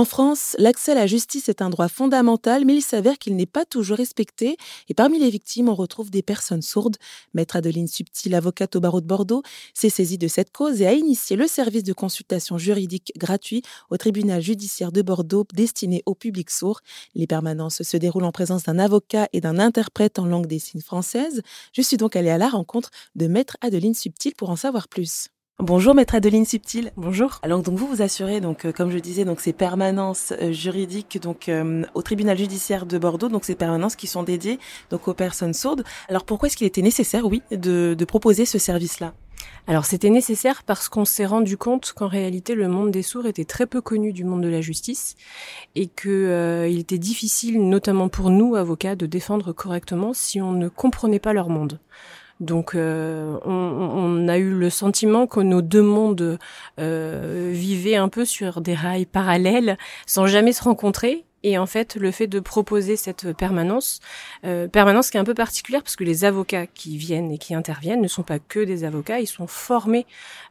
En France, l'accès à la justice est un droit fondamental, mais il s'avère qu'il n'est pas toujours respecté. Et parmi les victimes, on retrouve des personnes sourdes. Maître Adeline Subtil, avocate au barreau de Bordeaux, s'est saisie de cette cause et a initié le service de consultation juridique gratuit au tribunal judiciaire de Bordeaux destiné au public sourd. Les permanences se déroulent en présence d'un avocat et d'un interprète en langue des signes française. Je suis donc allée à la rencontre de Maître Adeline Subtil pour en savoir plus. Bonjour maître Adeline Subtil. Bonjour. Alors donc vous vous assurez donc euh, comme je disais donc ces permanences euh, juridiques donc euh, au tribunal judiciaire de Bordeaux donc ces permanences qui sont dédiées donc aux personnes sourdes. Alors pourquoi est-ce qu'il était nécessaire oui de, de proposer ce service là alors c'était nécessaire parce qu'on s'est rendu compte qu'en réalité le monde des sourds était très peu connu du monde de la justice et que il était difficile notamment pour nous avocats de défendre correctement si on ne comprenait pas leur monde. Donc euh, on, on, a eu le sentiment que nos deux mondes euh, vivaient un peu sur des rails parallèles sans jamais se rencontrer. Et en fait, le fait de proposer cette permanence, euh, permanence qui est un peu particulière parce que les avocats qui viennent et qui interviennent ne sont pas que des avocats, ils sont formés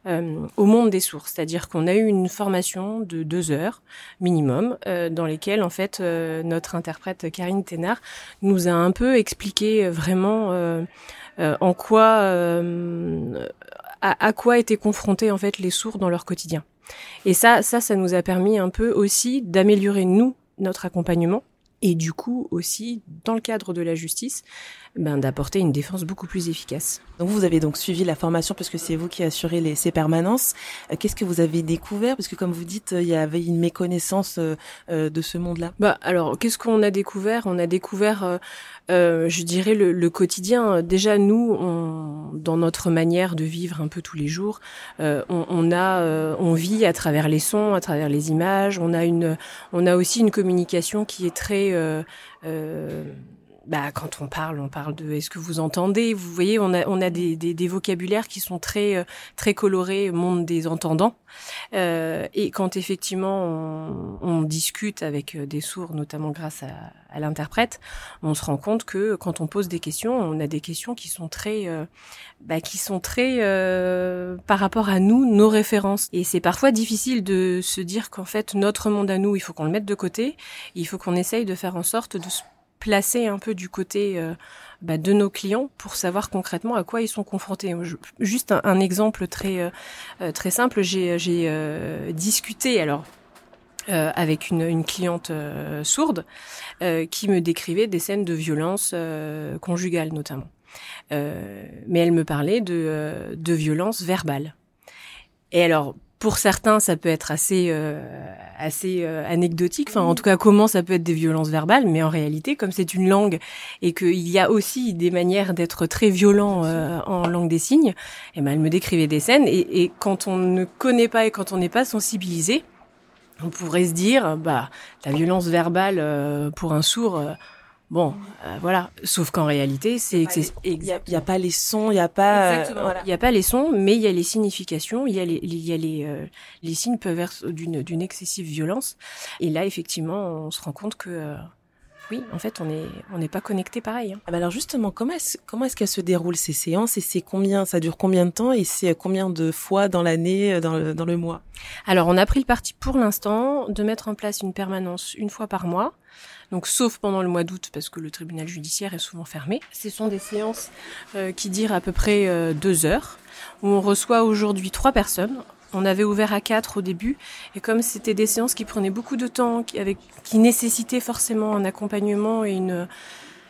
euh, au monde des sources. C'est-à-dire qu'on a eu une formation de deux heures minimum euh, dans lesquelles en fait euh, notre interprète Karine Thénard nous a un peu expliqué vraiment euh, en quoi, euh, à, quoi étaient confrontés en fait les sourds dans leur quotidien. Et ça, ça, ça nous a permis un peu aussi d'améliorer nous notre accompagnement et du coup aussi dans le cadre de la justice ben, d'apporter une défense beaucoup plus efficace. Donc vous avez donc suivi la formation parce que c'est vous qui assurez les, ces permanences. Euh, qu'est-ce que vous avez découvert? Parce que comme vous dites, il y avait une méconnaissance euh, euh, de ce monde-là. Bah alors qu'est-ce qu'on a découvert? On a découvert, euh, je dirais, le, le, quotidien. Déjà nous, on, dans notre manière de vivre un peu tous les jours, on, on, a, on vit à travers les sons, à travers les images. On a une, on a aussi une communication qui est très Merci bah, quand on parle, on parle de est-ce que vous entendez? Vous voyez, on a, on a des, des, des vocabulaires qui sont très, euh, très colorés, monde des entendants. Euh, et quand effectivement on, on, discute avec euh, des sourds, notamment grâce à, à l'interprète, on se rend compte que quand on pose des questions, on a des questions qui sont très, euh, bah, qui sont très euh, par rapport à nous, nos références. Et c'est parfois difficile de se dire qu'en fait notre monde à nous, il faut qu'on le mette de côté. Il faut qu'on essaye de faire en sorte de se placer un peu du côté euh, bah, de nos clients pour savoir concrètement à quoi ils sont confrontés. juste un, exemple très euh, euh, très simple, j'ai discuté alors avec une, une cliente sourde qui me décrivait des scènes de violence conjugale notamment. mais elle me parlait de, de violence verbale. Et alors, pour certains, ça peut être assez euh, assez euh, anecdotique. Enfin, en tout cas, comment ça peut être des violences verbales, mais en réalité, comme c'est une langue et qu'il y a aussi des manières d'être très violent euh, en langue des signes, eh ben, elle me décrivait des scènes. Et, et quand on ne connaît pas et quand on n'est pas sensibilisé, on pourrait se dire, bah, la violence verbale pour un sourd Bon, euh, voilà. Sauf qu'en réalité, c'est il n'y a, pas les sons, il n'y a pas. Il n'y a pas les sons, mais il y a les significations, il y a les, il y a les, euh, les signes peuvent être d'une d'une excessive violence. Et là, effectivement, on se rend compte que euh, oui, en fait, on n'est on pas connecté pareil. Hein. Ah bah alors justement, comment est-ce comment est-ce qu'elles se déroulent ces séances et c'est combien ça dure combien de temps et c'est combien de fois dans l'année dans le, dans le mois? Alors, on a pris le parti pour l'instant de mettre en place une permanence une fois par mois donc sauf pendant le mois d'août parce que le tribunal judiciaire est souvent fermé. Ce sont des séances euh, qui durent à peu près euh, deux heures, où on reçoit aujourd'hui trois personnes. On avait ouvert à quatre au début, et comme c'était des séances qui prenaient beaucoup de temps, qui, nécessitaient forcément un accompagnement et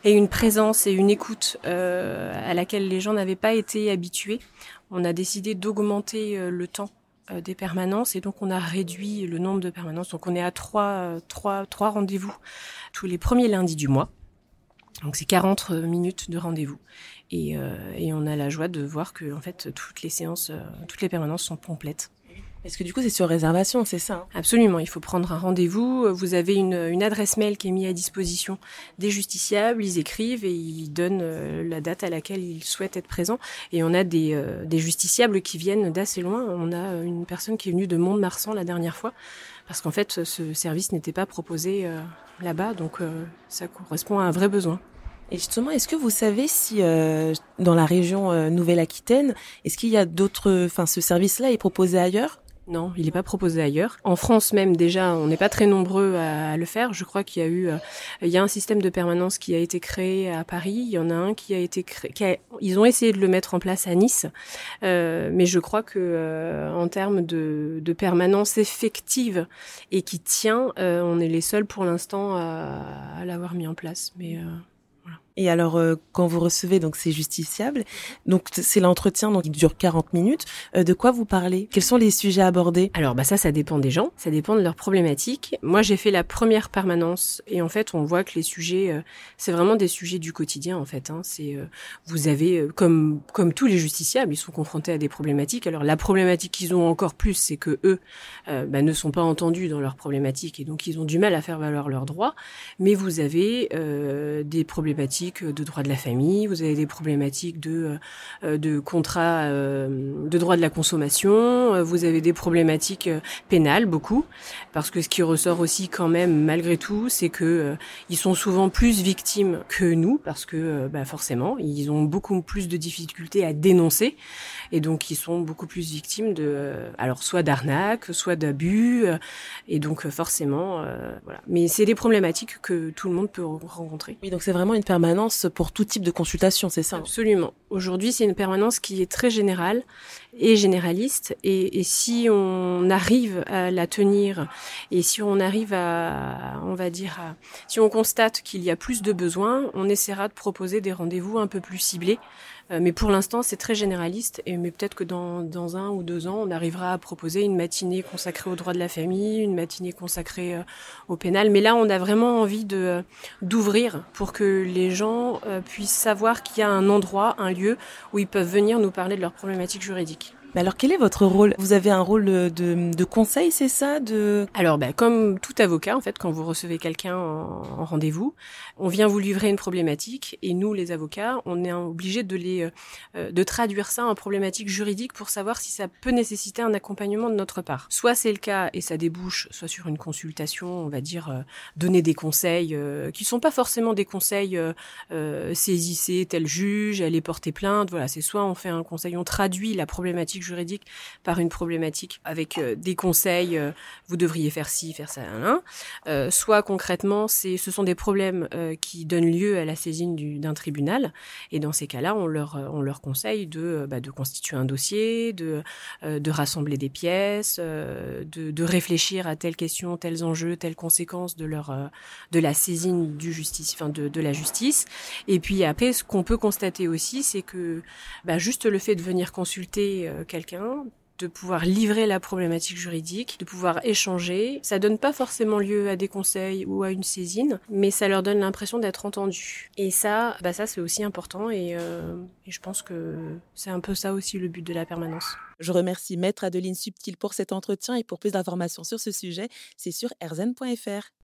une présence et une écoute euh, à laquelle les gens n'avaient pas été habitués, on a décidé d'augmenter euh, le temps euh, des permanences et donc on a réduit le nombre de permanences. Donc on est à trois, trois rendez-vous tous les premiers lundis du mois. Donc c'est 40 minutes de rendez-vous. Et, euh, et, on a la joie de voir que en fait toutes les séances, euh, toutes les permanences sont complètes. Est-ce que du coup c'est sur réservation, c'est ça hein Absolument, il faut prendre un rendez-vous. Vous avez une, une, adresse mail qui est mise à disposition des justiciables, ils écrivent et ils donnent euh, la date à laquelle ils souhaitent être présents. Et on a des, euh, des justiciables qui viennent d'assez loin. On a une personne qui est venue de Mont-de-Marsan la dernière fois, parce qu'en fait ce service n'était pas proposé euh, là-bas, donc ça correspond à un vrai besoin. Et justement, est-ce que vous savez si euh, dans la région Nouvelle-Aquitaine, est-ce qu'il y a d'autres, enfin, ce service-là est proposé ailleurs? Non, il n'est pas proposé ailleurs. En France même, déjà, on n'est pas très nombreux à, le faire. Je crois qu'il y a eu, euh, il y a un système de permanence qui a été créé à Paris. Il y en a un qui a été créé. ils ont essayé de le mettre en place à Nice, euh, mais je crois que euh, en termes de, de, permanence effective et qui tient, on est les seuls pour l'instant à, à l'avoir mis en place. Mais et alors, euh, quand vous recevez, donc c'est justiciable, donc c'est l'entretien, donc il dure 40 minutes. Euh, de quoi vous parlez? Quels sont les sujets abordés? Alors, bah ça, ça dépend des gens, ça dépend de leurs problématiques. Moi, j'ai fait la première permanence et en fait, on voit que les sujets, euh, c'est vraiment des sujets du quotidien en fait. Hein. C'est, vous avez, comme comme tous les justiciables, ils sont confrontés à des problématiques. Alors, la problématique qu'ils ont encore plus, c'est que eux bah, ne sont pas entendus dans leurs problématiques et donc ils ont du mal à faire valoir leurs droits. Mais vous avez des problématiques de droit de la famille, vous avez des problématiques de euh, de contrat euh, de droit de la consommation, euh, vous avez des problématiques pénales beaucoup parce que ce qui ressort aussi quand même malgré tout, c'est que ils sont souvent plus victimes que nous parce que bah forcément, ils ont beaucoup plus de difficultés à dénoncer et donc ils sont beaucoup plus victimes de alors soit d'arnaque, soit d'abus et donc forcément voilà. Mais c'est des problématiques que tout le monde peut rencontrer. Oui, donc c'est vraiment une permanence pour tout type de consultation, c'est ça Absolument. Aujourd'hui, c'est une permanence qui est très générale et généraliste. Et, si on arrive à la tenir et si on arrive à, on va dire, si on constate qu'il y a plus de besoins, on essaiera de proposer des rendez-vous un peu plus ciblés mais pour l'instant, c'est très généraliste. Et mais peut-être que dans, dans un ou deux ans, on arrivera à proposer une matinée consacrée aux droits de la famille, une matinée consacrée euh, au pénal. Mais là, on a vraiment envie de euh, d'ouvrir pour que les gens puissent savoir qu'il y a un endroit, un lieu où ils peuvent venir nous parler de leurs problématiques juridiques. Mais alors, quel est votre rôle? Vous avez un rôle de, de conseil, c'est ça? De... Alors, bah, comme tout avocat, en fait, quand vous recevez quelqu'un en, rendez-vous, on vient vous livrer une problématique et nous, les avocats, on est obligé de les euh, de traduire ça en problématique juridique pour savoir si ça peut nécessiter un accompagnement de notre part. Soit c'est le cas et ça débouche soit sur une consultation, on va dire euh, donner des conseils euh, qui sont pas forcément des conseils euh, saisissez tel juge, allez porter plainte. Voilà, c'est soit on fait un conseil, on traduit la problématique juridique par une problématique avec euh, des conseils, euh, vous devriez faire ci, faire ça, hein, euh, soit concrètement, c'est, ce sont des problèmes qui donnent lieu à la saisine d'un tribunal, et dans ces cas-là, on leur, on leur conseille de, bah, de constituer un dossier, de, de rassembler des pièces, de, de réfléchir à telle question, tels enjeux, telles conséquences de leur, de la saisine du justice, enfin de, de la justice. Et puis après, ce qu'on peut constater aussi, c'est que bah, juste le fait de venir consulter quelqu'un, de pouvoir livrer la problématique juridique, de pouvoir échanger. Ça donne pas forcément lieu à des conseils ou à une saisine, mais ça leur donne l'impression d'être entendu. Et ça, bah ça c'est aussi important et, euh, et je pense que c'est un peu ça aussi le but de la permanence. Je remercie Maître Adeline Subtil pour cet entretien et pour plus d'informations sur ce sujet, c'est sur erzen.fr.